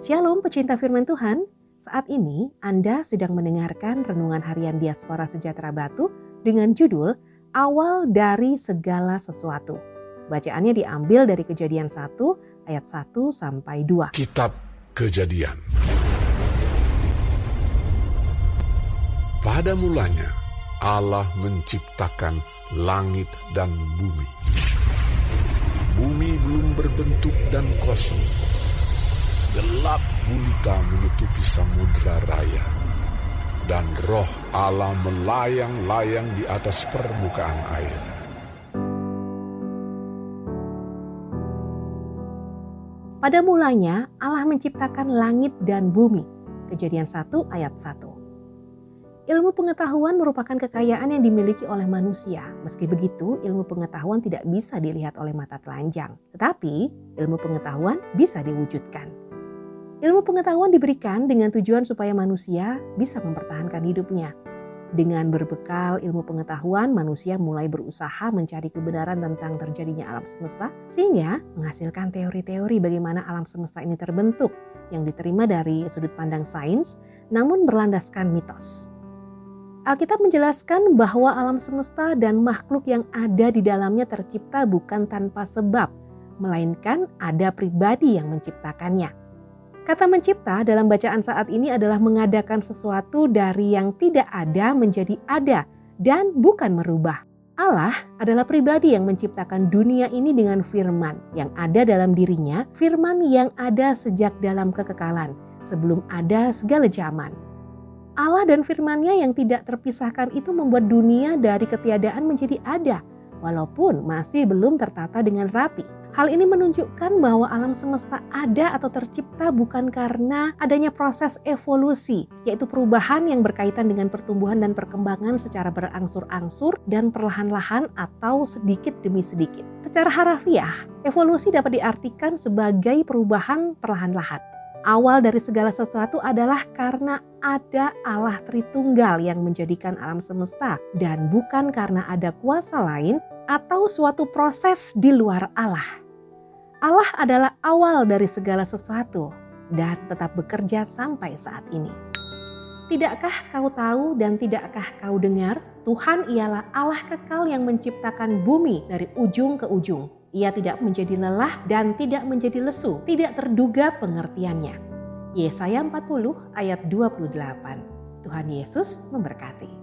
Shalom pecinta firman Tuhan, saat ini Anda sedang mendengarkan Renungan Harian Diaspora Sejahtera Batu dengan judul Awal dari Segala Sesuatu. Bacaannya diambil dari kejadian 1 ayat 1 sampai 2. Kitab Kejadian Pada mulanya Allah menciptakan langit dan bumi. Bumi belum berbentuk dan kosong gelap gulita menutupi samudra raya, dan roh Allah melayang-layang di atas permukaan air. Pada mulanya Allah menciptakan langit dan bumi. Kejadian 1 ayat 1. Ilmu pengetahuan merupakan kekayaan yang dimiliki oleh manusia. Meski begitu, ilmu pengetahuan tidak bisa dilihat oleh mata telanjang, tetapi ilmu pengetahuan bisa diwujudkan. Ilmu pengetahuan diberikan dengan tujuan supaya manusia bisa mempertahankan hidupnya. Dengan berbekal ilmu pengetahuan, manusia mulai berusaha mencari kebenaran tentang terjadinya alam semesta, sehingga menghasilkan teori-teori bagaimana alam semesta ini terbentuk yang diterima dari sudut pandang sains, namun berlandaskan mitos. Alkitab menjelaskan bahwa alam semesta dan makhluk yang ada di dalamnya tercipta bukan tanpa sebab, melainkan ada pribadi yang menciptakannya. Kata mencipta dalam bacaan saat ini adalah mengadakan sesuatu dari yang tidak ada menjadi ada dan bukan merubah. Allah adalah pribadi yang menciptakan dunia ini dengan firman yang ada dalam dirinya, firman yang ada sejak dalam kekekalan, sebelum ada segala zaman. Allah dan firmannya yang tidak terpisahkan itu membuat dunia dari ketiadaan menjadi ada, walaupun masih belum tertata dengan rapi. Hal ini menunjukkan bahwa alam semesta ada atau tercipta bukan karena adanya proses evolusi, yaitu perubahan yang berkaitan dengan pertumbuhan dan perkembangan secara berangsur-angsur dan perlahan-lahan atau sedikit demi sedikit. Secara harafiah, evolusi dapat diartikan sebagai perubahan perlahan-lahan. Awal dari segala sesuatu adalah karena ada Allah Tritunggal yang menjadikan alam semesta dan bukan karena ada kuasa lain atau suatu proses di luar Allah. Allah adalah awal dari segala sesuatu dan tetap bekerja sampai saat ini. Tidakkah kau tahu dan tidakkah kau dengar? Tuhan ialah Allah kekal yang menciptakan bumi dari ujung ke ujung. Ia tidak menjadi lelah dan tidak menjadi lesu, tidak terduga pengertiannya. Yesaya 40 ayat 28. Tuhan Yesus memberkati.